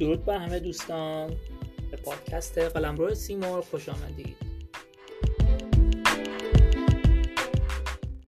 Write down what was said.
درود بر همه دوستان. به پادکست قلمرو سیمور، خوش آمدید.